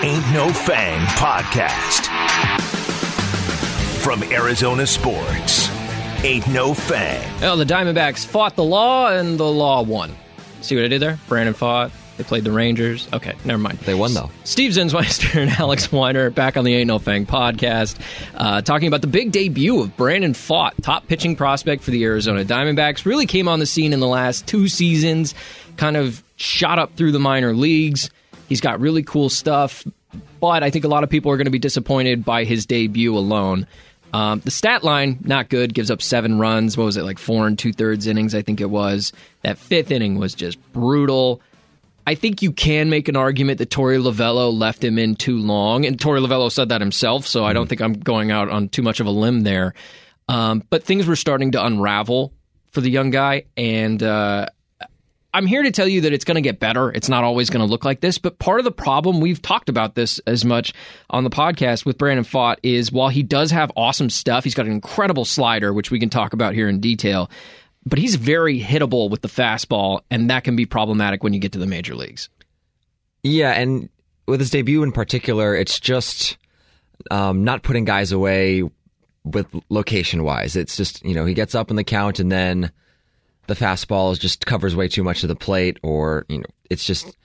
the Ain't No Fang podcast. From Arizona Sports, Ain't No Fang. Well, the Diamondbacks fought the law and the law won. See what I did there? Brandon Pfaadt. They played the Rangers. Okay, never mind. They won though. Steve Zinsmeister and Alex Weiner back on the Ain't No Fang podcast, uh, talking about the big debut of Brandon Pfaadt, top pitching prospect for the Arizona Diamondbacks. Really came on the scene in the last two seasons, kind of shot up through the minor leagues. He's got really cool stuff, but I think a lot of people are going to be disappointed by his debut alone. Um, the stat line, not good. Gives up seven runs. What was it, like four and two thirds innings, I think it was. That fifth inning was just brutal. I think you can make an argument that Torey Lovullo left him in too long, and Torey Lovullo said that himself, so I don't think I'm going out on too much of a limb there. Um, but things were starting to unravel for the young guy, and uh, I'm here to tell you that it's going to get better. It's not always going to look like this, but part of the problem, we've talked about this as much on the podcast with Brandon Pfaadt, is while he does have awesome stuff, he's got an incredible slider, which we can talk about here in detail but he's very hittable with the fastball, and that can be problematic when you get to the major leagues. Yeah, and with his debut in particular, it's just um, not putting guys away with location wise. It's just you know he gets up in the count and then the fastball just covers way too much of the plate, or you know it's just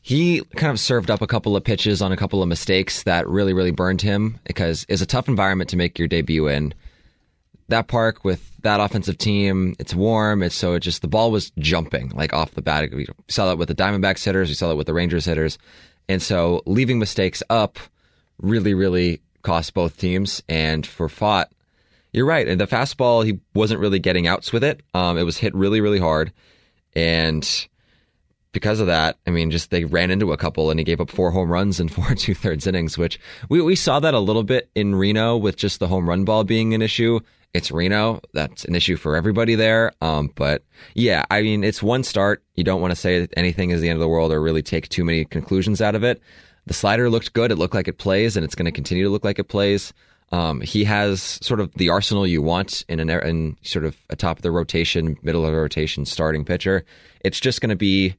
he kind of served up a couple of pitches on a couple of mistakes that really really burned him because it's a tough environment to make your debut in that park with that offensive team, it's warm. It's so it just the ball was jumping like off the bat. We saw that with the Diamondbacks hitters, we saw that with the Rangers hitters, and so leaving mistakes up really, really cost both teams. And for Pfaadt, you're right. And the fastball, he wasn't really getting outs with it. Um, it was hit really, really hard, and because of that, I mean, just they ran into a couple and he gave up four home runs in four two thirds innings, which we, we saw that a little bit in Reno with just the home run ball being an issue it's Reno. That's an issue for everybody there. Um, but yeah, I mean, it's one start. You don't want to say that anything is the end of the world or really take too many conclusions out of it. The slider looked good. It looked like it plays, and it's going to continue to look like it plays. Um, he has sort of the arsenal you want in an in sort of a top of the rotation, middle of the rotation starting pitcher. It's just going to be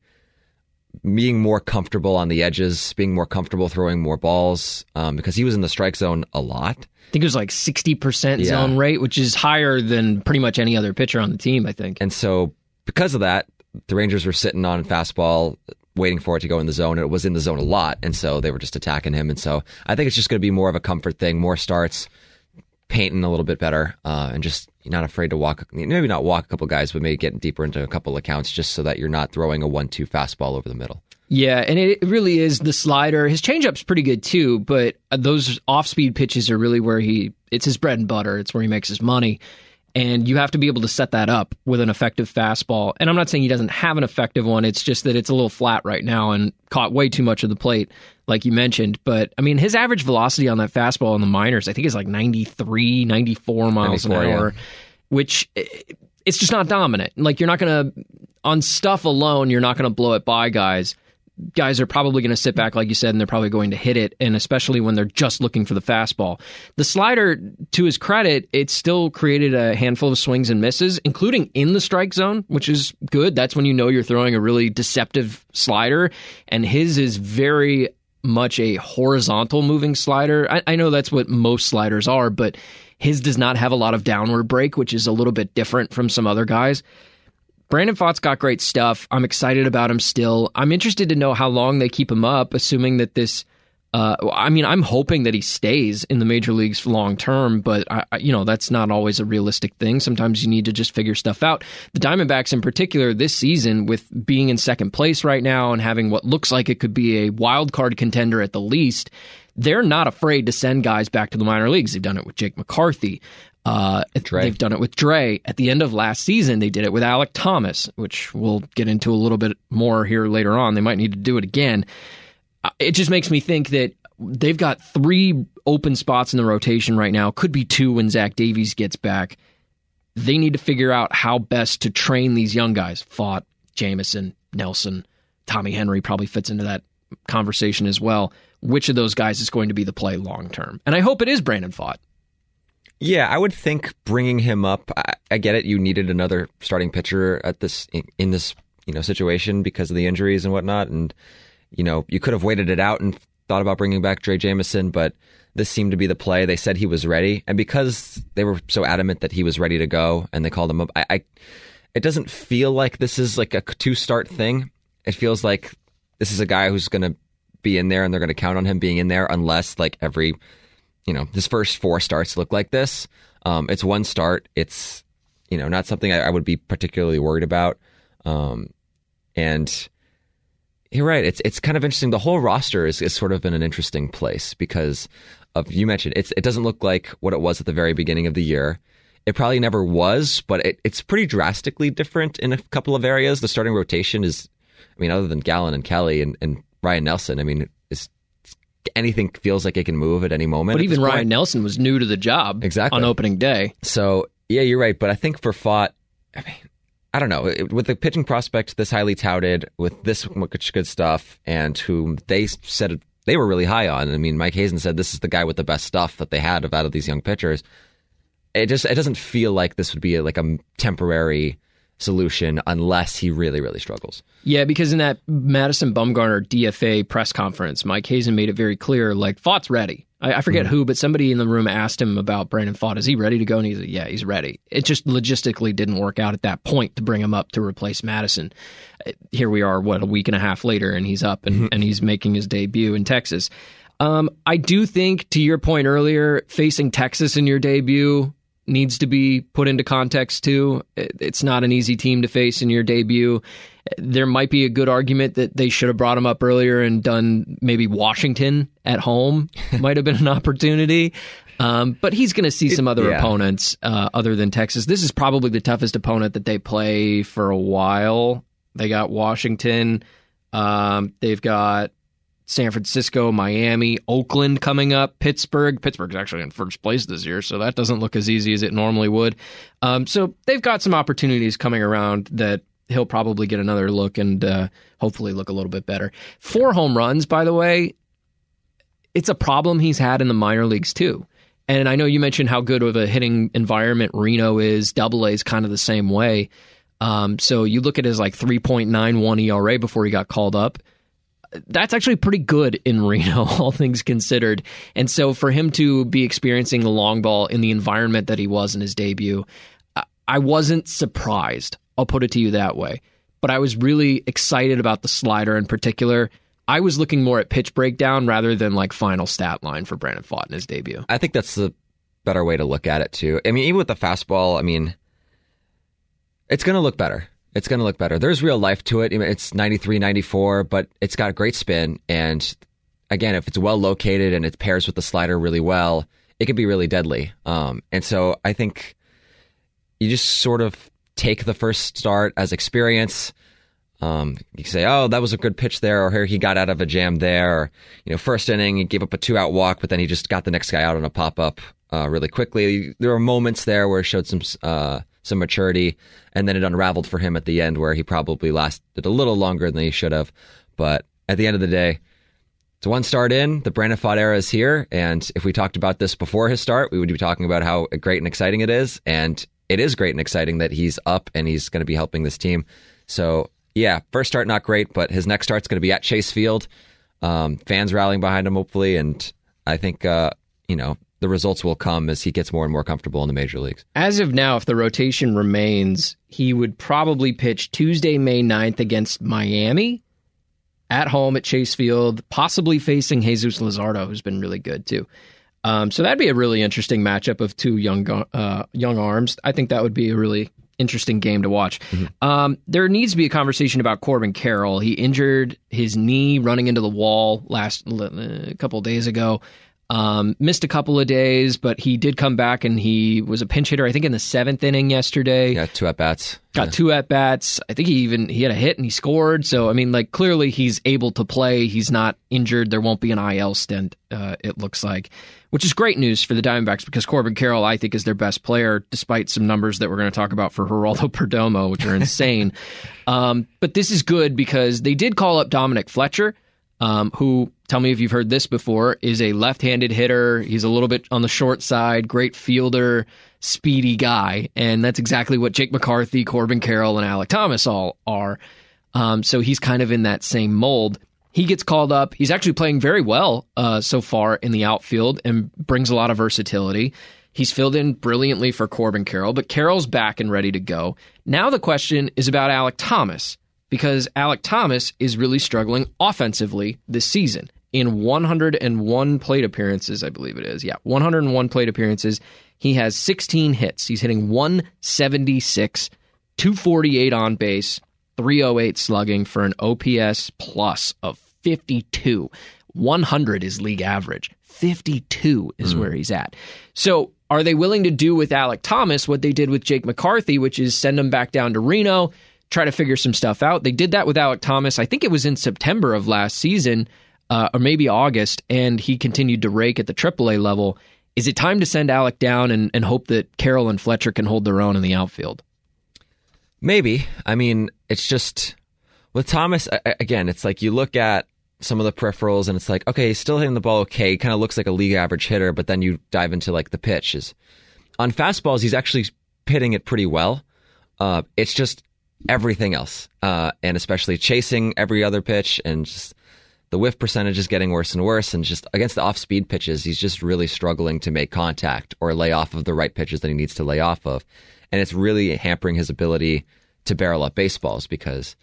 being more comfortable on the edges, being more comfortable throwing more balls, um, because he was in the strike zone a lot. I think it was like 60% yeah. zone rate, which is higher than pretty much any other pitcher on the team, I think. And so, because of that, the Rangers were sitting on fastball, waiting for it to go in the zone. It was in the zone a lot. And so they were just attacking him. And so I think it's just going to be more of a comfort thing, more starts, painting a little bit better, uh, and just not afraid to walk, maybe not walk a couple guys, but maybe get deeper into a couple accounts just so that you're not throwing a one two fastball over the middle. Yeah, and it really is the slider. His changeup's pretty good too, but those off-speed pitches are really where he it's his bread and butter. It's where he makes his money. And you have to be able to set that up with an effective fastball. And I'm not saying he doesn't have an effective one. It's just that it's a little flat right now and caught way too much of the plate, like you mentioned. But I mean, his average velocity on that fastball in the minors, I think, is like 93, 94 miles 94, an hour, yeah. which eh, it's just not dominant. Like, you're not going to, on stuff alone, you're not going to blow it by guys guys are probably going to sit back, like you said, and they're probably going to hit it, and especially when they're just looking for the fastball. The slider, to his credit, it still created a handful of swings and misses, including in the strike zone, which is good. That's when you know you're throwing a really deceptive slider, and his is very much a horizontal moving slider. I, I know that's what most sliders are, but his does not have a lot of downward break, which is a little bit different from some other guys. Brandon Pfaadt's got great stuff. I'm excited about him still. I'm interested to know how long they keep him up, assuming that this. Uh, I mean, I'm hoping that he stays in the major leagues long term, but I, you know that's not always a realistic thing. Sometimes you need to just figure stuff out. The Diamondbacks, in particular, this season, with being in second place right now and having what looks like it could be a wild card contender at the least, they're not afraid to send guys back to the minor leagues. They've done it with Jake McCarthy. Uh, they've done it with Drey. At the end of last season, they did it with Alec Thomas, which we'll get into a little bit more here later on. They might need to do it again. Uh, it just makes me think that they've got three open spots in the rotation right now. Could be two when Zach Davies gets back. They need to figure out how best to train these young guys. Pfaadt, Jameson, Nelson, Tommy Henry probably fits into that conversation as well. Which of those guys is going to be the play long term? And I hope it is Brandon Pfaadt. Yeah, I would think bringing him up. I, I, get it. You needed another starting pitcher at this in, in, this you know situation because of the injuries and whatnot, and you know you could have waited it out and thought about bringing back Drey Jameson, but this seemed to be the play. They said he was ready, and because they were so adamant that he was ready to go, and they called him up, I, I it doesn't feel like this is like a two start thing. It feels like this is a guy who's going to be in there, and they're going to count on him being in there, unless like every, you know, his first four starts look like this. Um, it's one start. It's you know not something I, I would be particularly worried about. Um, and you're right. It's it's kind of interesting. The whole roster is, is sort of in an interesting place because of you mentioned it's it doesn't look like what it was at the very beginning of the year. It probably never was, but it, it's pretty drastically different in a couple of areas. The starting rotation is, I mean, other than Gallen and Kelly and, and Ryne Nelson, I mean, anything feels like it can move at any moment. But even Ryne point. Nelson was new to the job exactly on opening day. So yeah, you're right. But I think for Pfaadt, I mean, I don't know. With the pitching prospect this highly touted, with this much good stuff, and whom they said they were really high on. I mean, Mike Hazen said this is the guy with the best stuff that they had out of these young pitchers. It just it doesn't feel like this would be a, like a temporary solution unless he really really struggles. Yeah, because in that Madison Bumgarner DFA press conference, Mike Hazen made it very clear like Pfaadt's ready. I, I forget mm who, but somebody in the room asked him about Brandon Pfaadt. Is he ready to go? And he's like, yeah, he's ready. It just logistically didn't work out at that point to bring him up to replace Madison. Uh, here we are, what, a week and a half later, and he's up and, mm-hmm. and he's making his debut in Texas. Um, I do think, to your point earlier, facing Texas in your debut needs to be put into context too. It's not an easy team to face in your debut. There might be a good argument that they should have brought him up earlier and done maybe Washington at home might have been an opportunity. Um, but he's going to see some other yeah. opponents uh, other than Texas. This is probably the toughest opponent that they play for a while. They got Washington. Um, they've got San Francisco, Miami, Oakland coming up, Pittsburgh. Pittsburgh's actually in first place this year, so that doesn't look as easy as it normally would. Um, so they've got some opportunities coming around that he'll probably get another look and uh, hopefully look a little bit better. Four home runs, by the way, it's a problem he's had in the minor leagues too. And I know you mentioned how good of a hitting environment Reno is. Double A is kind of the same way. Um, so you look at his like 3.91 ERA before he got called up that's actually pretty good in Reno, all things considered. And so for him to be experiencing the long ball in the environment that he was in his debut, I wasn't surprised. I'll put it to you that way. But I was really excited about the slider in particular. I was looking more at pitch breakdown rather than like final stat line for Brandon Pfaadt in his debut. I think that's the better way to look at it too. I mean, even with the fastball, I mean, it's going to look better it's going to look better. There's real life to it. It's 93, 94, but it's got a great spin. And again, if it's well located and it pairs with the slider really well, it can be really deadly. Um, and so I think you just sort of take the first start as experience. Um, you can say, "Oh, that was a good pitch there," or "Here he got out of a jam there." Or, you know, first inning he gave up a two-out walk, but then he just got the next guy out on a pop-up uh, really quickly. There were moments there where it showed some uh, some maturity, and then it unraveled for him at the end where he probably lasted a little longer than he should have. But at the end of the day, it's one start in. The Brandon Pfaadt era is here, and if we talked about this before his start, we would be talking about how great and exciting it is, and it is great and exciting that he's up and he's going to be helping this team. So yeah, first start not great, but his next start's going to be at Chase Field. Um, fans rallying behind him, hopefully, and I think uh, you know the results will come as he gets more and more comfortable in the major leagues. As of now, if the rotation remains, he would probably pitch Tuesday, May 9th against Miami at home at Chase Field, possibly facing Jesus Luzardo, who's been really good too. Um, so that'd be a really interesting matchup of two young uh, young arms. I think that would be a really interesting game to watch. Mm-hmm. Um, there needs to be a conversation about Corbin Carroll. He injured his knee running into the wall last a couple days ago. Um, missed a couple of days, but he did come back and he was a pinch hitter. I think in the seventh inning yesterday. Yeah, two at bats. Got yeah. two at bats. I think he even he had a hit and he scored. So I mean, like clearly he's able to play. He's not injured. There won't be an IL stint. Uh, it looks like, which is great news for the Diamondbacks because Corbin Carroll I think is their best player, despite some numbers that we're going to talk about for Geraldo Perdomo, which are insane. um, but this is good because they did call up Dominic Fletcher um, who, tell me if you've heard this before, is a left handed hitter. He's a little bit on the short side, great fielder, speedy guy. And that's exactly what Jake McCarthy, Corbin Carroll, and Alec Thomas all are. Um, so he's kind of in that same mold. He gets called up. He's actually playing very well uh, so far in the outfield and brings a lot of versatility. He's filled in brilliantly for Corbin Carroll, but Carroll's back and ready to go. Now the question is about Alec Thomas because Alec Thomas is really struggling offensively this season. In 101 plate appearances, I believe it is. Yeah, 101 plate appearances. He has 16 hits. He's hitting 176, 248 on base, 308 slugging for an OPS plus of 52. 100 is league average. 52 is mm. where he's at. So, are they willing to do with Alec Thomas what they did with Jake McCarthy, which is send him back down to Reno, try to figure some stuff out? They did that with Alec Thomas. I think it was in September of last season, uh, or maybe August, and he continued to rake at the AAA level. Is it time to send Alec down and, and hope that Carroll and Fletcher can hold their own in the outfield? Maybe. I mean, it's just with Thomas again. It's like you look at some of the peripherals, and it's like, okay, he's still hitting the ball okay. He kind of looks like a league average hitter, but then you dive into like the pitches. On fastballs, he's actually hitting it pretty well. Uh, it's just everything else, uh, and especially chasing every other pitch, and just the whiff percentage is getting worse and worse. And just against the off-speed pitches, he's just really struggling to make contact or lay off of the right pitches that he needs to lay off of, and it's really hampering his ability to barrel up baseballs because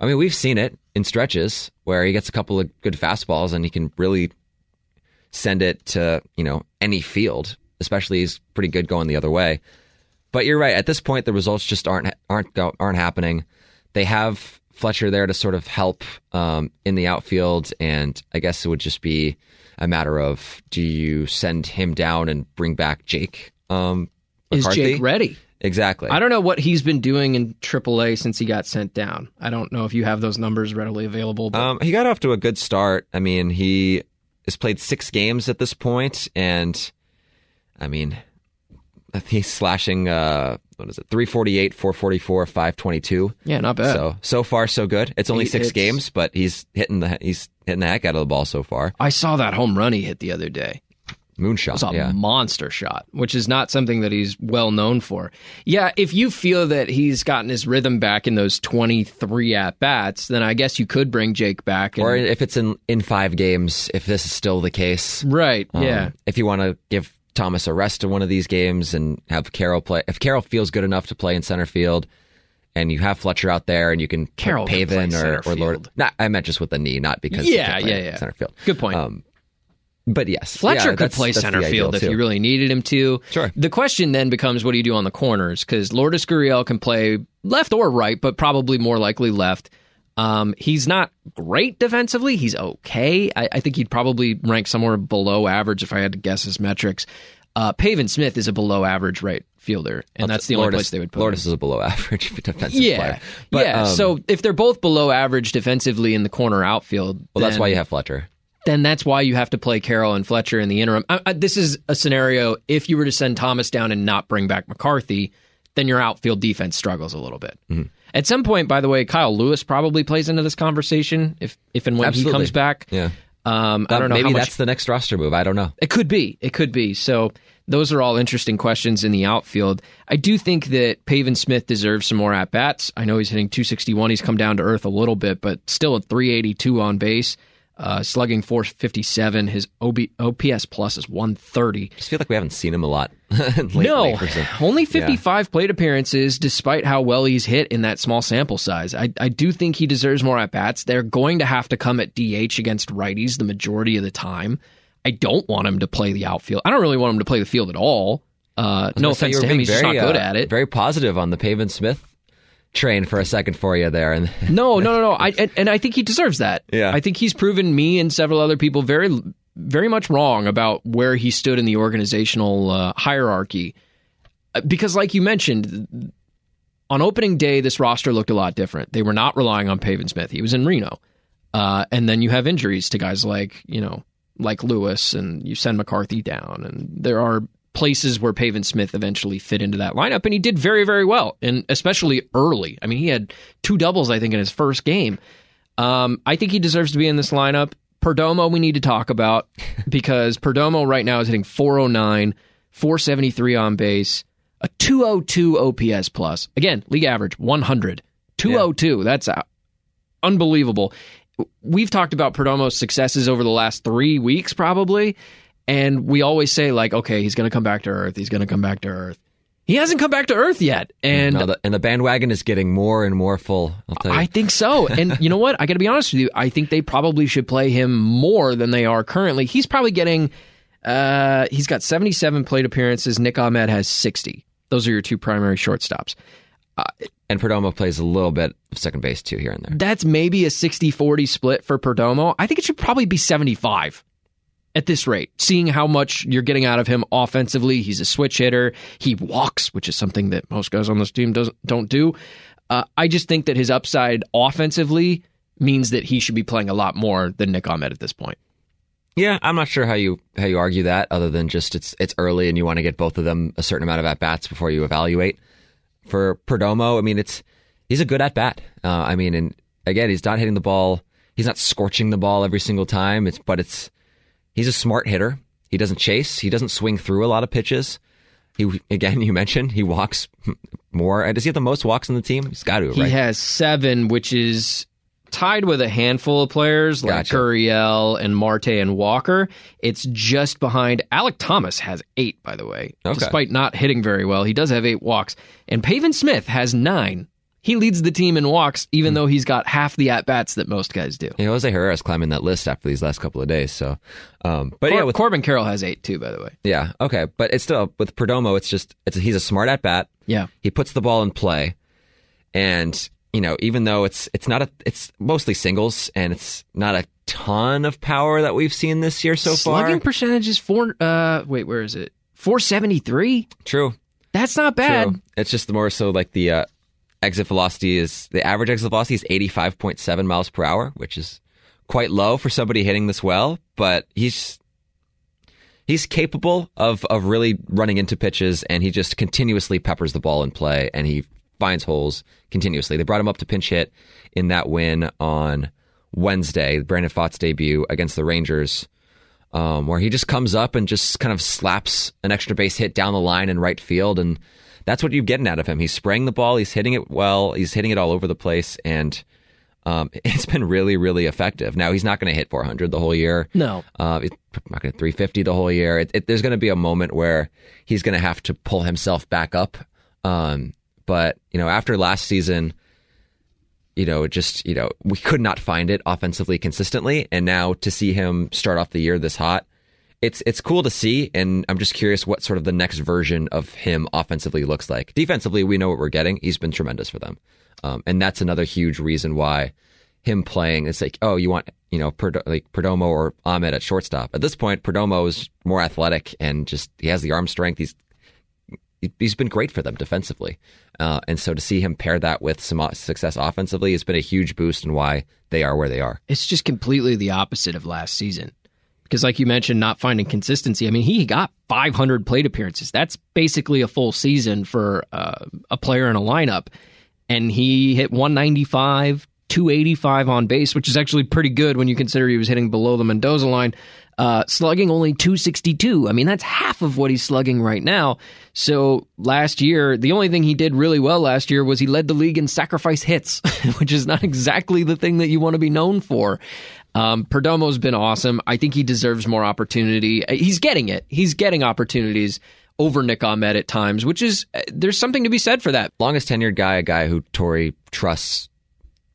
I mean, we've seen it in stretches where he gets a couple of good fastballs and he can really send it to, you know, any field, especially he's pretty good going the other way. But you're right. At this point, the results just aren't aren't aren't happening. They have Fletcher there to sort of help um, in the outfield, and I guess it would just be a matter of do you send him down and bring back Jake? Um, Is Jake ready? Exactly. I don't know what he's been doing in AAA since he got sent down. I don't know if you have those numbers readily available. Um, he got off to a good start. I mean, he has played six games at this point, and I mean, he's slashing. Uh, what is it? Three forty eight, four forty four, five twenty two. Yeah, not bad. So so far so good. It's only six games, but he's hitting the he's hitting the heck out of the ball so far. I saw that home run he hit the other day. Moonshot. It was a yeah. monster shot, which is not something that he's well known for. Yeah, if you feel that he's gotten his rhythm back in those 23 at bats, then I guess you could bring Jake back. And, or if it's in, in five games, if this is still the case. Right, um, yeah. If you want to give Thomas a rest in one of these games and have Carroll play, if Carroll feels good enough to play in center field, and you have Fletcher out there, and you can Carroll Pavin or, or Lord. Not, I meant just with the knee, not because yeah, yeah, yeah. center field. Good point. Um, but yes, Fletcher yeah, could play center field if you really needed him to. Sure. The question then becomes, what do you do on the corners? Because Lourdes Gurriel can play left or right, but probably more likely left. Um, he's not great defensively. He's okay. I, I, think he'd probably rank somewhere below average if I had to guess his metrics. Uh, Pavin Smith is a below average right fielder, and that's the Lourdes, only place they would put Lourdes him. is a below average defensive yeah, player. But, yeah, um, so if they're both below average defensively in the corner outfield, well, then, that's why you have Fletcher then that's why you have to play Carroll and Fletcher in the interim. I, I, this is a scenario if you were to send Thomas down and not bring back McCarthy, then your outfield defense struggles a little bit. Mm-hmm. At some point, by the way, Kyle Lewis probably plays into this conversation if if and when Absolutely. he comes back. Yeah. Um, I don't know. Maybe much... that's the next roster move. I don't know. It could be. It could be. So those are all interesting questions in the outfield. I do think that Pavin Smith deserves some more at bats. I know he's hitting 261. He's come down to earth a little bit, but still at 382 on base uh, slugging 457. His OB, OPS plus is 130. I just feel like we haven't seen him a lot. no, only 55 yeah. plate appearances, despite how well he's hit in that small sample size. I, I do think he deserves more at bats. They're going to have to come at DH against righties the majority of the time. I don't want him to play the outfield. I don't really want him to play the field at all. Uh, no offense to him, he's very, not good uh, at it. Very positive on the Pavin Smith train for a second for you there. And no, no, no, no. I and, and, I think he deserves that. Yeah, I think he's proven me and several other people very, very much wrong about where he stood in the organizational uh, hierarchy. Uh, because, like you mentioned, on opening day, this roster looked a lot different. They were not relying on Pavin Smith. He was in Reno, uh, and then you have injuries to guys like you know like Lewis, and you send McCarthy down, and there are places where Pavin Smith eventually fit into that lineup, and he did very, very well, and especially early. I mean, he had two doubles, I think, in his first game. Um, I think he deserves to be in this lineup. Perdomo, we need to talk about because Perdomo right now is hitting 409, 473 on base, a 202 OPS plus. Again, league average 100, 202. Yeah. That's uh, unbelievable. we've talked about Perdomo's successes over the last three weeks, probably, and we always say like, okay, he's going to come back to earth. He's going to come back to earth. He hasn't come back to earth yet, and No, the, and the bandwagon is getting more and more full. I'll tell you. I think so. And you know what? I got to be honest with you. I think they probably should play him more than they are currently. He's probably getting. Uh, he's got 77 plate appearances. Nick Ahmed has 60. Those are your two primary shortstops. and Perdomo plays a little bit of second base too here and there. That's maybe a 60 40 split for Perdomo. I think it should probably be 75 at this rate, seeing how much you're getting out of him offensively. He's a switch hitter. He walks, which is something that most guys on this team doesn't don't do. Uh, I just think that his upside offensively means that he should be playing a lot more than Nick Ahmed at this point. Yeah, I'm not sure how you how you argue that, other than just it's it's early and you want to get both of them a certain amount of at bats before you evaluate. For Perdomo, I mean, it's he's a good at bat. Uh, I mean, and again, he's not hitting the ball. He's not scorching the ball every single time. It's but it's he's a smart hitter. He doesn't chase. He doesn't swing through a lot of pitches. He again, you mentioned he walks more. Does he have the most walks on the team? He's got to, He right? has seven, which is tied with a handful of players like Gotcha. Gurriel and Marte and Walker. It's just behind. Alec Thomas has eight, by the way, Okay. despite not hitting very well. He does have eight walks, and Pavin Smith has nine. He leads the team in walks, even though he's got half the at bats that most guys do. Yeah, Jose Herrera's climbing that list after these last couple of days. So, um, but yeah, with Corbin Carroll has eight too, by the way. Yeah. Okay. But it's still with Perdomo. It's just it's he's a smart at bat. Yeah. He puts the ball in play, and you know even though it's it's not a it's mostly singles and it's not a ton of power that we've seen this year so far. Slugging percentage is four. Uh, wait, where is it? Four seventy three. True. That's not bad. True. It's just more so like the uh, exit velocity is the average exit velocity is eighty five point seven miles per hour, which is quite low for somebody hitting this well. But he's he's capable of of really running into pitches, and he just continuously peppers the ball in play, and he finds holes continuously. They brought him up to pinch hit in that win on Wednesday, Brandon Pfaadt's debut against the Rangers. Um, where he just comes up and just kind of slaps an extra base hit down the line in right field, and that's what you're getting out of him. He's spraying the ball, he's hitting it well, he's hitting it all over the place, and um, it's been really, really effective. Now he's not going to hit 400 the whole year. No. Uh, not going to 350 the whole year. It, it, there's going to be a moment where he's going to have to pull himself back up. Um, but you know, after last season, you know, just you know, we could not find it offensively consistently, and now to see him start off the year this hot, it's it's cool to see, and I'm just curious what sort of the next version of him offensively looks like. Defensively, we know what we're getting. He's been tremendous for them, um, and that's another huge reason why him playing. It's like, oh, you want you know, Perdo- like Perdomo or Ahmed at shortstop. At this point, Perdomo is more athletic and just he has the arm strength. He's he's been great for them defensively, uh, and so to see him pair that with some success offensively has been a huge boost in why they are where they are. It's just completely the opposite of last season. Because, like you mentioned, not finding consistency. I mean, he got 500 plate appearances. That's basically a full season for uh, a player in a lineup. And he hit 195, 285 on base, which is actually pretty good when you consider he was hitting below the Mendoza line. Uh, slugging only 262. I mean, that's half of what he's slugging right now. So last year, the only thing he did really well last year was he led the league in sacrifice hits, which is not exactly the thing that you want to be known for. Um, Perdomo's been awesome. I think he deserves more opportunity. Uh, He's getting it. He's getting opportunities over Nick Ahmed at times, which is uh, there's something to be said for that. Longest tenured guy, a guy who Torey trusts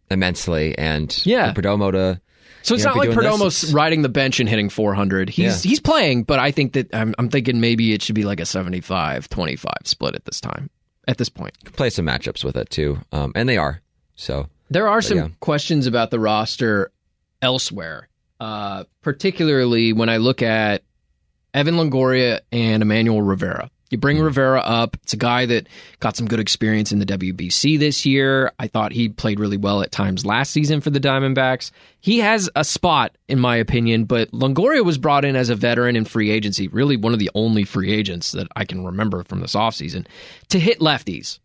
immensely, and Yeah. for Perdomo to So it's not like doing this, Perdomo's riding the bench and hitting 400. He's Yeah. he's playing, but I think that I'm, I'm thinking maybe it should be like a 75 25 split at this time. At this point, play some matchups with it too, um, and they are so. there are some yeah. questions about the roster elsewhere, uh, particularly when I look at Evan Longoria and Emmanuel Rivera. You bring Rivera up. It's a guy that got some good experience in the WBC this year. I thought he played really well at times last season for the Diamondbacks. He has a spot, in my opinion, but Longoria was brought in as a veteran in free agency, really one of the only free agents that I can remember from this offseason, to hit lefties.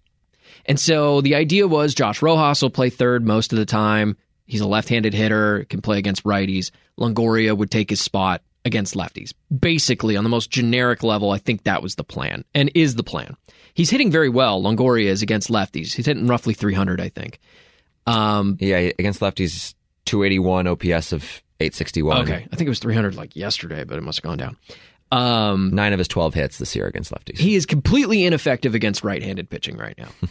And so the idea was Josh Rojas will play third most of the time. He's a left-handed hitter, can play against righties. Longoria would take his spot against lefties. Basically, on the most generic level, I think that was the plan and is the plan. He's hitting very well. Longoria is against lefties. He's hitting roughly 300, I think. Um, Yeah, against lefties, 281 OPS of 861. Okay, I think it was 300 like yesterday, but it must have gone down. Um, Nine of his 12 hits this year against lefties. he is completely ineffective against right-handed pitching right now.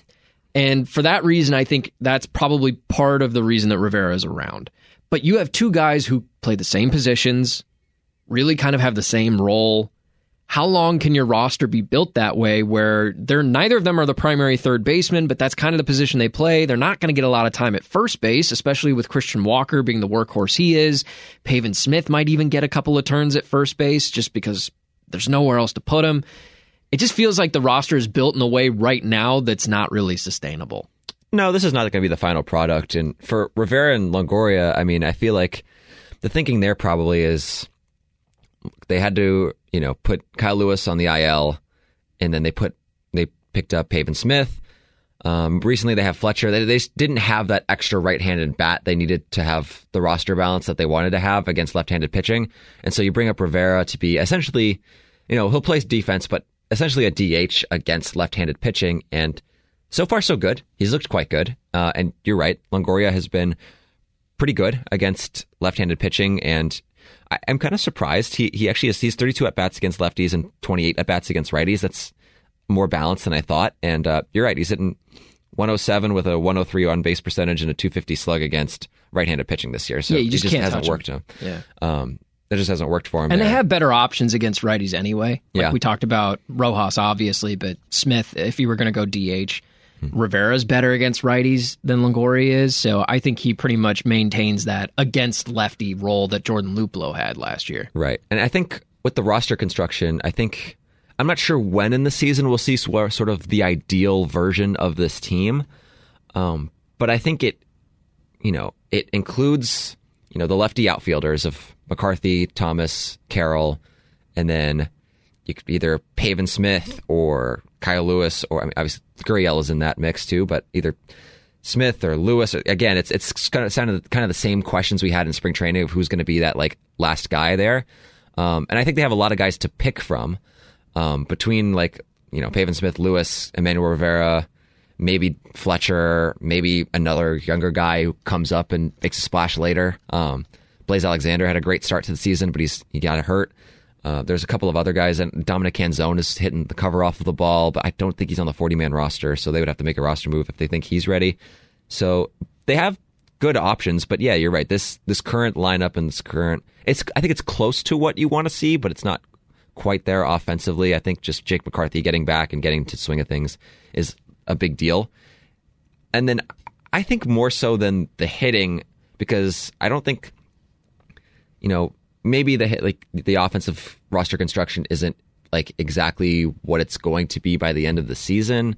and for that reason, I think that's probably part of the reason that Rivera is around. But you have two guys who play the same positions, really kind of have the same role. How long can your roster be built that way where they're neither of them are the primary third baseman, but that's kind of the position they play. They're not going to get a lot of time at first base, especially with Christian Walker being the workhorse he is. Pavin Smith might even get a couple of turns at first base just because there's nowhere else to put him. It just feels like the roster is built in a way right now that's not really sustainable. No, this is not going to be the final product. And for Rivera and Longoria, I mean, I feel like the thinking there probably is they had to, you know, put Kyle Lewis on the IL, and then they put they picked up Pavin Smith. Um, recently, they have Fletcher. They, they didn't have that extra right-handed bat they needed to have the roster balance that they wanted to have against left-handed pitching. And so you bring up Rivera to be essentially, you know, he'll play defense, but essentially a DH against left-handed pitching. And so far, so good. He's looked quite good. Uh, and you're right, Longoria has been pretty good against left-handed pitching, and I, am kind of surprised. He he actually has he's 32 at bats against lefties and 28 at bats against righties. That's more balanced than I thought. And uh, you're right, he's hitting 107 with a 103 on base percentage and a 250 slug against right-handed pitching this year. So Yeah, you just it just hasn't touch him. worked him. Yeah. Um, that just hasn't worked for him. And they have better options against righties anyway. Like Yeah. we talked about Rojas, obviously, but Smith, if you were going to go DH, Rivera's better against righties than Longoria is. So I think he pretty much maintains that against lefty role that Jordan Luplow had last year. Right. And I think with the roster construction, I think I'm not sure when in the season we'll see sort of the ideal version of this team. Um, but I think it, you know, it includes, you know, the lefty outfielders of McCarthy, Thomas, Carroll, and then you could either Pavin Smith or Kyle Lewis, or I mean, obviously Gurriel is in that mix too, but either Smith or Lewis. Again, it's it's kind of sounded kind of the same questions we had in spring training of who's going to be that like last guy there. Um, and I think they have a lot of guys to pick from um, between like you know Pavin Smith, Lewis, Emmanuel Rivera, maybe Fletcher, maybe another younger guy who comes up and makes a splash later. Um, Blaze Alexander had a great start to the season, but he's he got hurt. Uh, there's a couple of other guys, and Dominic Canzone is hitting the cover off of the ball, but I don't think he's on the 40 man roster, so they would have to make a roster move if they think he's ready. So they have good options, but yeah, you're right. This this current lineup and this current, it's I think it's close to what you want to see, but it's not quite there offensively. I think just Jake McCarthy getting back and getting to swing of things is a big deal. And then I think more so than the hitting, because I don't think, you know, maybe the hit, like the offensive roster construction isn't like exactly what it's going to be by the end of the season.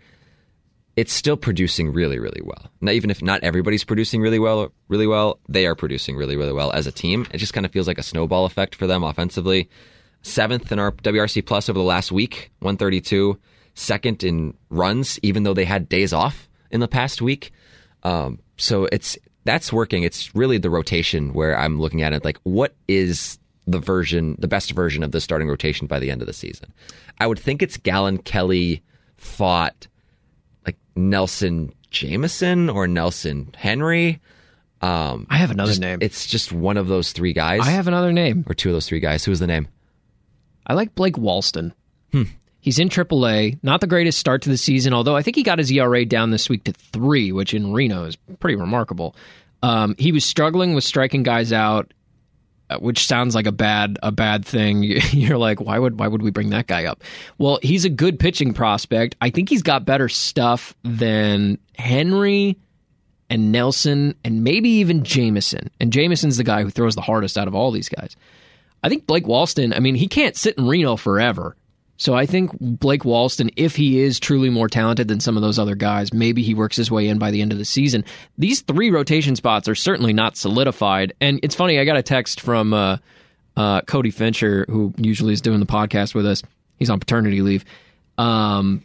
It's still producing really, really well. Now, even if not everybody's producing really well, really well, they are producing really, really well as a team. It just kind of feels like a snowball effect for them offensively. Seventh in our WRC plus over the last week, 132. Second in runs, even though they had days off in the past week. Um, so it's that's working. It's really the rotation where I'm looking at it like what is the version, the best version of the starting rotation by the end of the season. I would think it's Gallen Kelly Pfaadt like Nelson Jameson or Nelson Henry. Um, I have another just- name. It's just one of those three guys, I have another name. or two of those three guys. Who's the name? I like Blake Walston. He's in AAA. Not the greatest start to the season, although I think he got his ERA down this week to three, which in Reno is pretty remarkable. Um, he was struggling with striking guys out, uh, which sounds like a bad a bad thing. You're like, why would why would we bring that guy up? Well, he's a good pitching prospect. I think he's got better stuff than Henry and Nelson and maybe even Jameson. And Jameson's the guy who throws the hardest out of all these guys. I think Blake Walston, I mean, he can't sit in Reno forever. So I think Blake Walston, if he is truly more talented than some of those other guys, maybe he works his way in by the end of the season. These three rotation spots are certainly not solidified. And it's funny, I got a text from uh, uh, Cody Fincher, who usually is doing the podcast with us. He's on paternity leave. Um,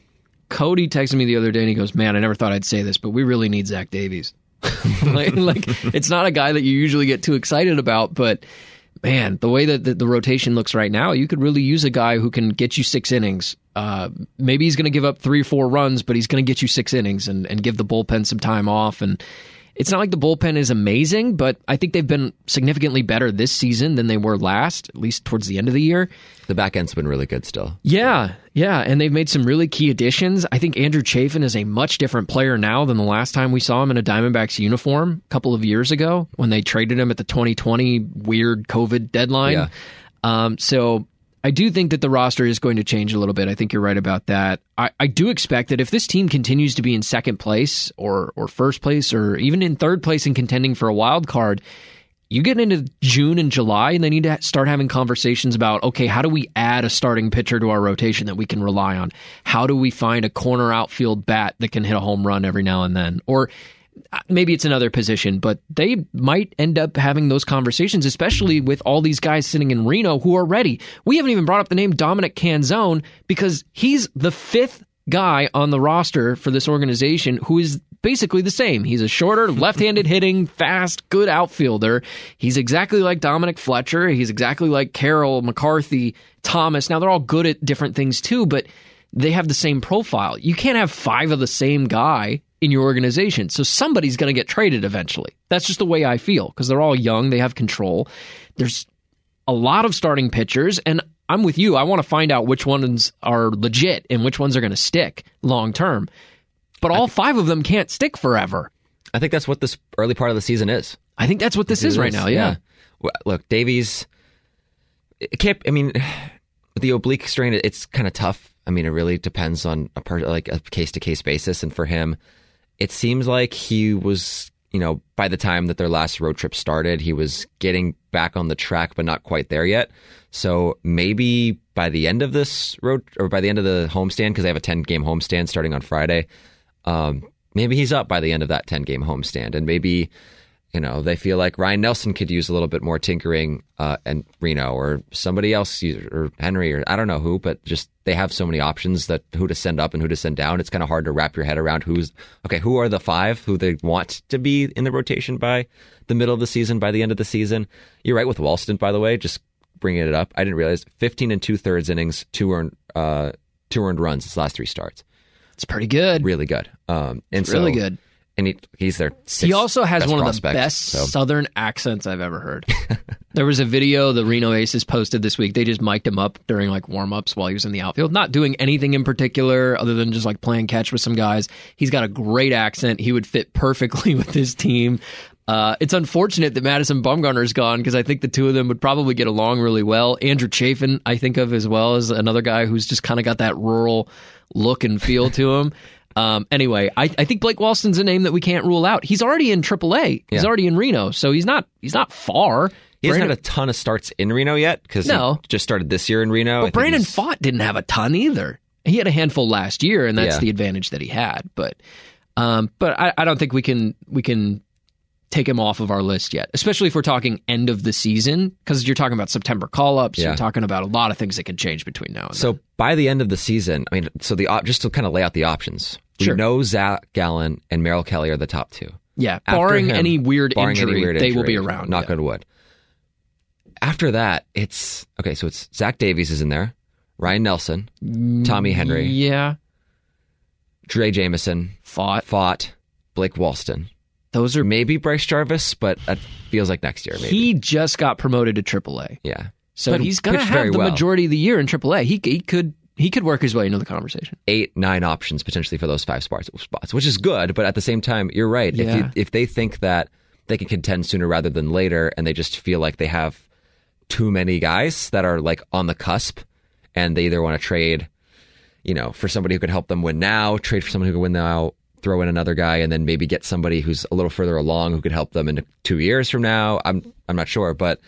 Cody texted me the other day and he goes, Man, I never thought I'd say this, but we really need Zach Davies. like, like, it's not a guy that you usually get too excited about, but man, the way that the, the rotation looks right now, you could really use a guy who can get you six innings. Uh, maybe he's going to give up three or four runs, but he's going to get you six innings and, and give the bullpen some time off. And It's not like the bullpen is amazing, but I think they've been significantly better this season than they were last, at least towards the end of the year. The back end's been really good still. Yeah, yeah, and they've made some really key additions. I think Andrew Chafin is a much different player now than the last time we saw him in a Diamondbacks uniform a couple of years ago when they traded him at the 2020 weird COVID deadline. Yeah. Um, so I do think that the roster is going to change a little bit. I think you're right about that. I, I do expect that if this team continues to be in second place or or first place or even in third place and contending for a wild card, you get into June and July and they need to start having conversations about okay, how do we add a starting pitcher to our rotation that we can rely on? How do we find a corner outfield bat that can hit a home run every now and then? Or Uh, maybe it's another position, but they might end up having those conversations, especially with all these guys sitting in Reno who are ready. We haven't even brought up the name Dominic Canzone because he's the fifth guy on the roster for this organization who is basically the same. He's a shorter, left-handed hitting, fast, good outfielder. He's exactly like Dominic Fletcher. He's exactly like Carroll, McCarthy, Thomas. Now they're all good at different things too, but they have the same profile. You can't have five of the same guy in your organization. So somebody's going to get traded eventually. That's just the way I feel because they're all young, they have control. There's a lot of starting pitchers, and I'm with you. I want to find out which ones are legit and which ones are going to stick long term. But all five of them can't stick forever. I think that's what this early part of the season is. I think that's what this is right now. Yeah. Well, Look, Davies. It can't. I mean, the oblique strain. It's kind of tough. I mean, it really depends on a part, like a case to case basis. And for him, it seems like he was, you know, by the time that their last road trip started, he was getting back on the track, but not quite there yet. So maybe by the end of this road, or by the end of the homestand, because they have a 10 game homestand starting on Friday, um, maybe he's up by the end of that 10 game homestand. And maybe you know, they feel like Ryne Nelson could use a little bit more tinkering, uh, and Reno or somebody else, or Henry, or I don't know who, but just they have so many options that who to send up and who to send down. It's kind of hard to wrap your head around who's okay. Who are the five who they want to be in the rotation by the middle of the season, by the end of the season? You're right with Walston, by the way. Just bringing it up, I didn't realize 15 and two thirds innings, two earned, uh, two earned runs his last three starts. It's pretty good. Really good. Um, and it's so, really good and he, he's their. He also has one of the best so. Southern accents I've ever heard. there was a video the Reno Aces posted this week. They just mic'd him up during like warm ups while he was in the outfield, not doing anything in particular other than just like playing catch with some guys. He's got a great accent. He would fit perfectly with his team. Uh, it's unfortunate that Madison Bumgarner's gone because I think the two of them would probably get along really well. Andrew Chafin, I think of as well as another guy who's just kind of got that rural look and feel to him. Um, anyway, I, I, think Blake Walston's a name that we can't rule out. He's already in AAA. He's yeah. already in Reno, so he's not he's not far. He hasn't had a ton of starts in Reno yet because no. he just started this year in Reno. But Brandon Pfaadt didn't have a ton either. He had a handful last year, and that's yeah. the advantage that he had. But um, but I, I don't think we can we can take him off of our list yet, especially if we're talking end of the season, because you're talking about September call ups. Yeah. You're talking about a lot of things that can change between now and so then. by the end of the season, I mean, so the just to kind of lay out the options, we sure. know Zach Gallen and Merrill Kelly are the top two. Yeah, barring him, any weird barring injury, any weird they injury, will be around. Knock yeah. on wood. After that, it's okay. So it's Zach Davies is in there, Ryne Nelson, Tommy Henry, yeah, Drey Jameson, fought, Pfaadt, Blake Walston. Those are maybe Bryce Jarvis, but that feels like next year. Maybe he just got promoted to AAA. Yeah, so but he's going to have the well. majority of the year in AAA. He he could he could work his way into the conversation. Eight, nine options potentially for those five spots, spots, which is good. But at the same time, you're right. Yeah. If you, if they think that they can contend sooner rather than later, and they just feel like they have too many guys that are like on the cusp, and they either want to trade, you know, for somebody who can help them win now, trade for someone who can win now, throw in another guy, and then maybe get somebody who's a little further along who could help them in two years from now. I'm I'm not sure, but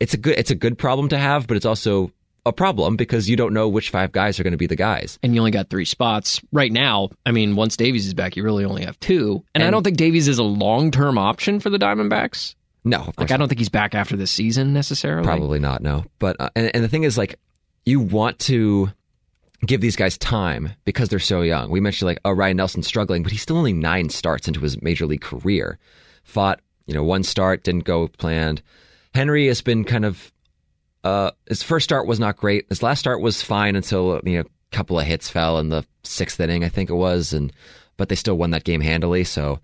it's a good it's a good problem to have, but it's also a problem because you don't know which five guys are going to be the guys. And you only got three spots right now. I mean, once Davies is back, you really only have two. And, and I don't think Davies is a long term option for the Diamondbacks. No, like I don't think he's back after this season necessarily. Probably not. No, but uh, and, and the thing is, like, you want to give these guys time because they're so young. We mentioned like, oh, Ryne Nelson's struggling, but he's still only nine starts into his major league career. Pfaadt, you know, one start didn't go planned. Henry has been kind of uh, his first start was not great. His last start was fine until you know a couple of hits fell in the sixth inning, I think it was, and but they still won that game handily. So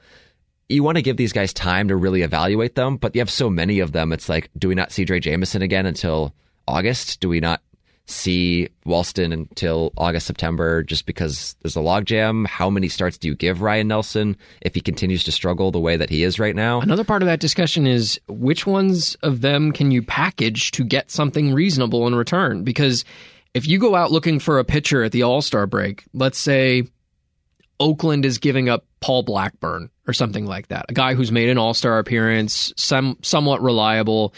you want to give these guys time to really evaluate them, but you have so many of them. It's like, do we not see Drey Jameson again until August? Do we not see Walston until August, September, just because there's a logjam? How many starts do you give Ryne Nelson if he continues to struggle the way that he is right now? Another part of that discussion is which ones of them can you package to get something reasonable in return? Because if you go out looking for a pitcher at the All Star break, let's say Oakland is giving up Paul Blackburn or something like that, a guy who's made an All Star appearance, some somewhat reliable.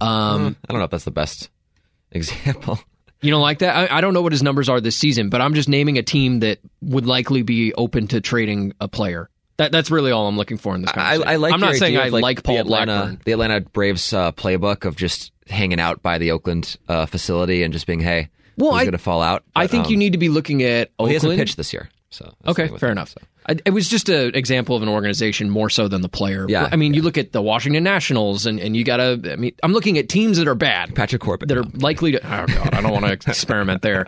Um, I don't know if that's the best example. You don't like that? I, I, don't know what his numbers are this season, but I'm just naming a team that would likely be open to trading a player. That, that's really all I'm looking for in this. I, I like I'm not saying I like, like Paul the Atlanta, Blackburn. The Atlanta Braves uh, playbook of just hanging out by the Oakland uh, facility and just being, hey, well, I, going to fall out? I think um, you need to be looking at well, Oakland. he hasn't pitched this year. So okay, fair enough. So. It was just an example of an organization more so than the player. Yeah, I mean, yeah. you look at the Washington Nationals, and, and you got to. I mean, I'm looking at teams that are bad. Patrick Corbin. that are likely to. Oh God, I don't want to experiment there.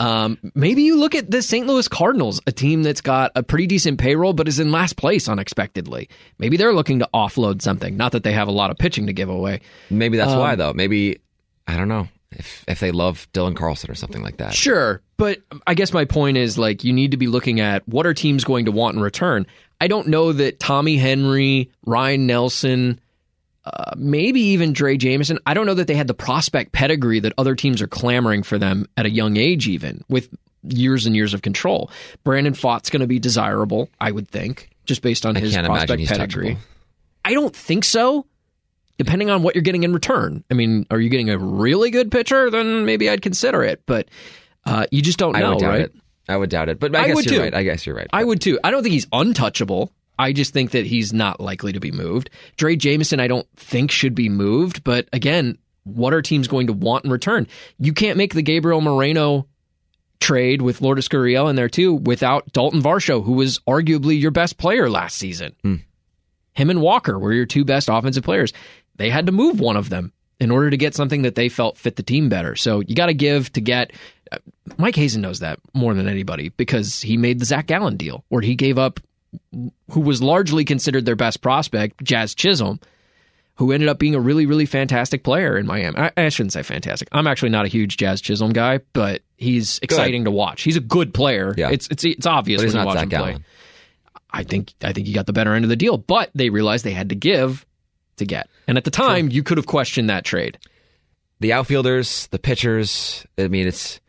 Um, maybe you look at the St. Louis Cardinals, a team that's got a pretty decent payroll, but is in last place unexpectedly. Maybe they're looking to offload something. Not that they have a lot of pitching to give away. Maybe that's Um, why, though. Maybe I don't know if if they love Dylan Carlson or something like that. Sure, but I guess my point is like you need to be looking at what are teams going to want in return. I don't know that Tommy Henry, Ryne Nelson, uh, maybe even Drey Jameson. I don't know that they had the prospect pedigree that other teams are clamoring for them at a young age, even with years and years of control. Brandon Pfaadt's going to be desirable, I would think, just based on I his prospect pedigree. touchable. I don't think so. Depending on what you're getting in return. I mean, are you getting a really good pitcher? Then maybe I'd consider it. But uh, you just don't I know, would doubt right? it. I would doubt it. But I, I guess would you're too. right. I guess you're right. I would too. I don't think he's untouchable. I just think that he's not likely to be moved. Drey Jameson, I don't think should be moved. But again, what are teams going to want in return? You can't make the Gabriel Moreno trade with Lourdes Gurriel in there too without Dalton Varsho, who was arguably your best player last season. Him and Walker were your two best offensive players. They had to move one of them in order to get something that they felt fit the team better. So you got to give to get. uh, Mike Hazen knows that more than anybody because he made the Zach Gallen deal where he gave up who was largely considered their best prospect, Jazz Chisholm, who ended up being a really, really fantastic player in Miami. I, I shouldn't say fantastic. I'm actually not a huge Jazz Chisholm guy, but he's exciting to watch. He's a good player. Yeah. It's it's it's obvious But when you not watch Zach him play. Gallen. I think I think you got the better end of the deal, but they realized they had to give to get. And at the time, you could have questioned that trade. the outfielders, the pitchers. I mean, it's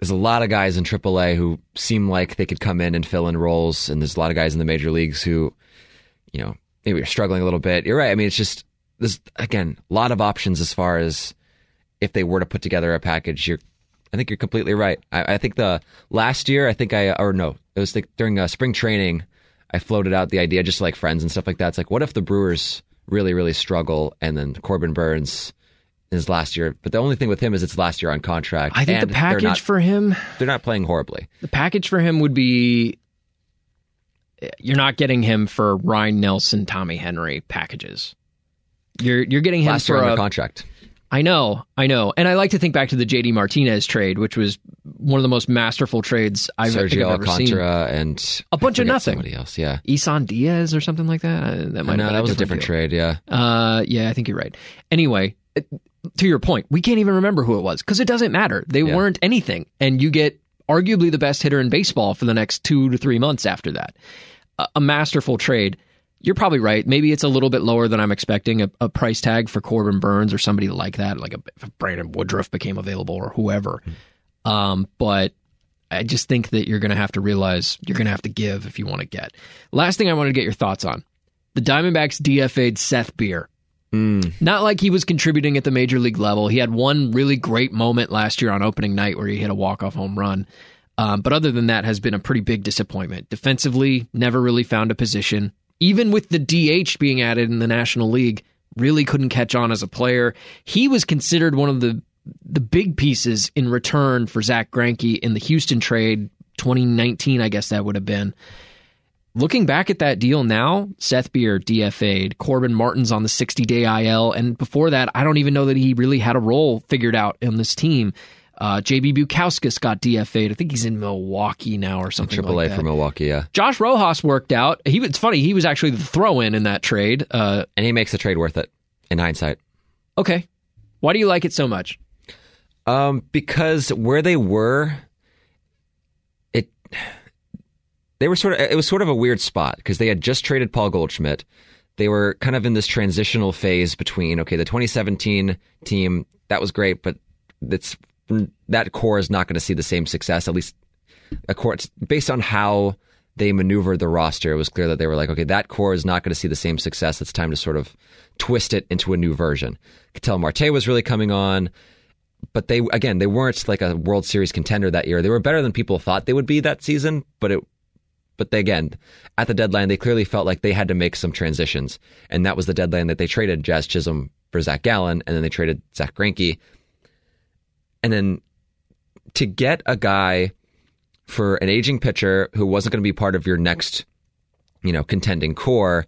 there's a lot of guys in AAA who seem like they could come in and fill in roles, and there's a lot of guys in the major leagues who, you know, maybe are struggling a little bit. You're right. I mean, it's just there's again a lot of options as far as if they were to put together a package. You're, I think you're completely right. I, I think the last year, I think I or no, it was like during uh, spring training. I floated out the idea, just like friends and stuff like that. It's like, what if the Brewers really, really struggle, and then Corbin Burnes his last year. But the only thing with him is it's last year on contract. I think the package not, for him, they're not playing horribly. the package for him would be you're not getting him for Ryne Nelson, Tommy Henry packages. You're you're getting him Last for year on a, contract. I know, I know, and I like to think back to the JD Martinez trade, which was one of the most masterful trades I've, Sergio I've ever seen. Alcantara and A bunch of nothing. Somebody else, yeah. Isan Diaz or something like that. Uh, That might no, that was a different different trade. Yeah, Uh, yeah, I think you're right. Anyway, it- to your point, we can't even remember who it was because it doesn't matter. They Yeah. weren't anything, and you get arguably the best hitter in baseball for the next two to three months after that. A, a masterful trade. You're probably right. Maybe it's a little bit lower than I'm expecting. A, a price tag for Corbin Burnes or somebody like that, like a, if Brandon Woodruff became available or whoever. Um, but I just think that you're going to have to realize you're going to have to give if you want to get. Last thing I wanted to get your thoughts on: the Diamondbacks DFA'd Seth Beer. Not like he was contributing at the major league level. He had one really great moment last year on opening night where he hit a walk-off home run. Um, but other than that, has been a pretty big disappointment. Defensively, never really found a position. Even with the DH being added in the National League, really couldn't catch on as a player. He was considered one of the the big pieces in return for Zach Greinke in the Houston trade 2019, I guess that would have been. Looking back at that deal now, Seth Beer DFA'd, Corbin Martin's on the 60 day IL, and before that, I don't even know that he really had a role figured out in this team. Uh, JB Bukauskas got DFA'd. I think he's in Milwaukee now or something Triple like that. for Milwaukee, yeah. Josh Rojas worked out. He it's funny. He was actually the throw-in in that trade. Uh, And he makes the trade worth it in hindsight. okay, why do you like it so much? Um, because where they were, it they were sort of it was sort of a weird spot because they had just traded Paul Goldschmidt. They were kind of in this transitional phase between okay, the 2017 team that was great, but that's that core is not going to see the same success. At least, of course, based on how they maneuvered the roster, it was clear that they were like, okay, that core is not going to see the same success. It's time to sort of twist it into a new version. Ketel Marte was really coming on but they again they weren't like a World Series contender that year. They were better than people thought they would be that season, but it but they again at the deadline they clearly felt like they had to make some transitions, and that was the deadline that they traded Jazz Chisholm for Zach Gallen, and then they traded Zach Greinke, and then to get a guy for an aging pitcher who wasn't going to be part of your next, you know, contending core,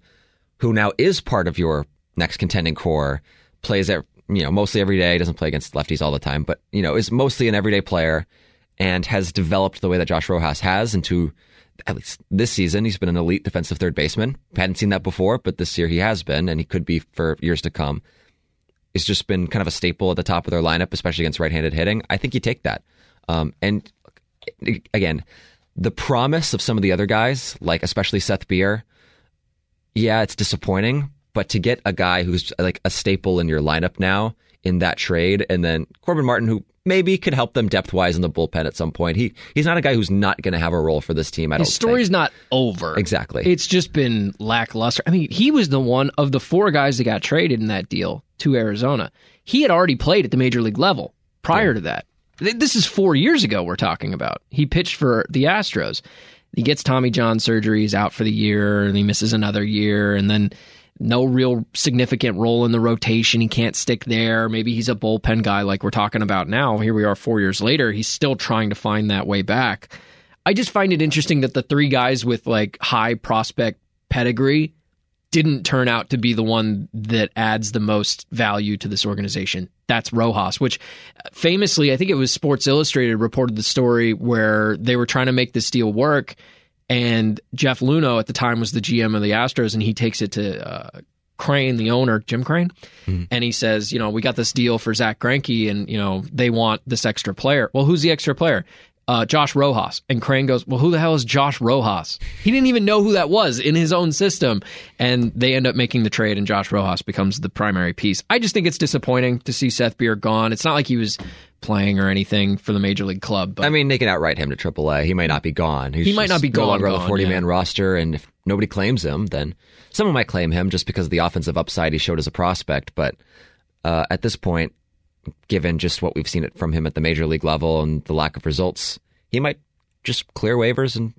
who now is part of your next contending core, plays at you know mostly every day, doesn't play against lefties all the time, but you know is mostly an everyday player and has developed the way that Josh Rojas has into at least this season he's been an elite defensive third baseman. Hadn't seen that before, but this year he has been, and he could be for years to come. It's just been kind of a staple at the top of their lineup, especially against right-handed hitting. I think you take that. Um, and again, the promise of some of the other guys, like especially Seth Beer, yeah, it's disappointing. But to get a guy who's like a staple in your lineup now in that trade, and then Corbin Martin, who maybe could help them depth wise in the bullpen at some point. He he's not a guy who's not going to have a role for this team. I don't His story's think. not over. Exactly. It's just been lackluster. I mean, he was the one of the four guys that got traded in that deal to Arizona. He had already played at the major league level prior to that. This is four years ago we're talking about. He pitched for the Astros. He gets Tommy John surgery, he's out for the year, and he misses another year, and then no real significant role in the rotation. He can't stick there. Maybe he's a bullpen guy like we're talking about now. Here we are four years later. He's still trying to find that way back. I just find it interesting that the three guys with like high prospect pedigree didn't turn out to be the one that adds the most value to this organization. That's Rojas, which uh, famously, I think it was Sports Illustrated reported the story where they were trying to make this deal work. And Jeff Luhnow at the time was the GM of the Astros, and he takes it to uh, Crane, the owner, Jim Crane, and he says, you know, we got this deal for Zach Greinke, and you know they want this extra player. Well, who's the extra player? Uh, Josh Rojas. And Crane goes, well, who the hell is Josh Rojas? He didn't even know who that was in his own system, and they end up making the trade, and Josh Rojas becomes the primary piece. I just think it's disappointing to see Seth Beer gone. It's not like he was playing or anything for the major league club, but I mean, they can outright him to AAA. He might not be gone. He's He might not be gone, no gone, longer on the gone, 40 yeah. man roster. And if nobody claims him, then someone might claim him just because of the offensive upside he showed as a prospect. But uh, at this point, given just what we've seen it from him at the major league level and the lack of results, he might just clear waivers and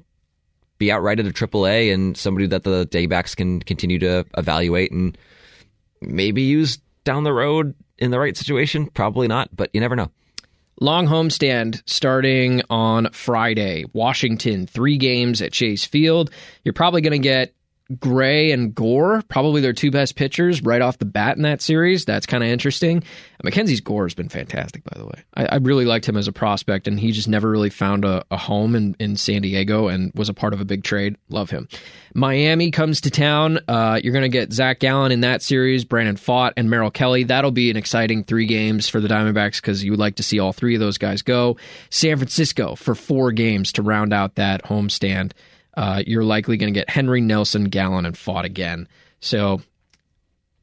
be outrighted to AAA and somebody that the D-backs can continue to evaluate and maybe use down the road in the right situation. Probably not, but you never know. Long homestand starting on Friday. Washington, three games at Chase Field. You're probably going to get Gray and Gore, probably their two best pitchers right off the bat in that series. That's kind of interesting. Mackenzie's Gore has been fantastic, by the way. I, I really liked him as a prospect, and he just never really found a, a home in, in San Diego and was a part of a big trade. Love him. Miami comes to town. Uh, you're going to get Zach Gallen in that series, Brandon Pfaadt, and Merrill Kelly. That'll be an exciting three games for the Diamondbacks because you would like to see all three of those guys go. San Francisco for four games to round out that homestand. Uh, you're likely going to get Henry, Nelson, Gallen, and Pfaadt again. So,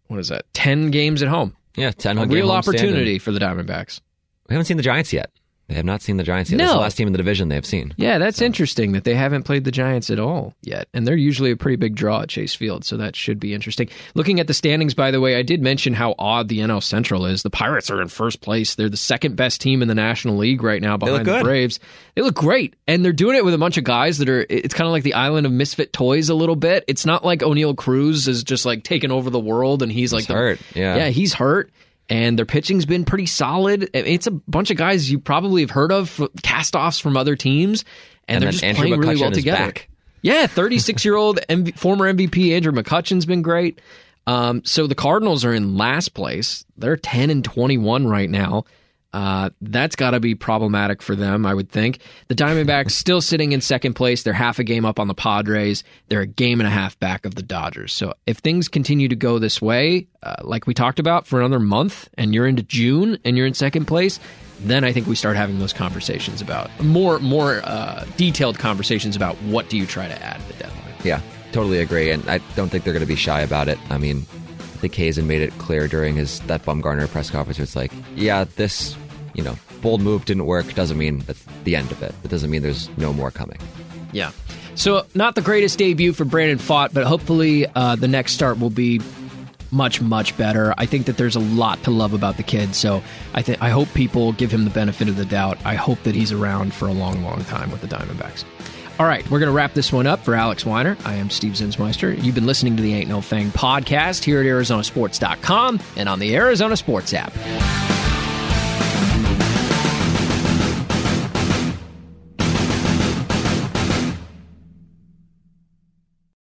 what is that? 10 games at home. Yeah, 10 A home real opportunity for the Diamondbacks. We haven't seen the Giants yet. They have not seen the Giants yet. No. the last team in the division they have seen. Yeah, that's interesting that they haven't played the Giants at all yet. And they're usually a pretty big draw at Chase Field, so that should be interesting. Looking at the standings, by the way, I did mention how odd the NL Central is. The Pirates are in first place. They're the second best team in the National League right now behind the. Braves. They look great. And they're doing it with a bunch of guys that are, it's kind of like the island of misfit toys a little bit. It's not like Oneil Cruz is just like taking over the world and he's like the- hurt, yeah. Yeah, he's hurt. And their pitching's been pretty solid. It's a bunch of guys you probably have heard of, castoffs from other teams, and, And they're just Andrew playing really well together. back. Yeah, 36 year old MV, former MVP Andrew McCutchen's been great. Um, so the Cardinals are in last place. They're 10 and 21 right now. Uh, that's got to be problematic for them, I would think. The Diamondbacks still sitting in second place. They're half a game up on the Padres. They're a game and a half back of the Dodgers. So if things continue to go this way, uh, like we talked about, for another month, and you're into June and you're in second place, then I think we start having those conversations about more more uh, detailed conversations about what do you try to add to the deadline. Yeah, totally agree, and I don't think they're going to be shy about it. I mean, I think Hazen made it clear during his that Bumgarner press conference. It's like, yeah, this you know bold move didn't work. Doesn't mean that's the end of it. It doesn't mean there's no more coming. Yeah. So not the greatest debut for Brandon Pfaadt, but hopefully uh, the next start will be much much better. I think that there's a lot to love about the kid. So I think I hope people give him the benefit of the doubt. I hope that he's around for a long long time with the Diamondbacks. All right, we're going to wrap this one up for Alex Weiner. I am Steve Zinsmeister. You've been listening to the Ain't No Fang podcast here at ArizonaSports.com and on the Arizona Sports app.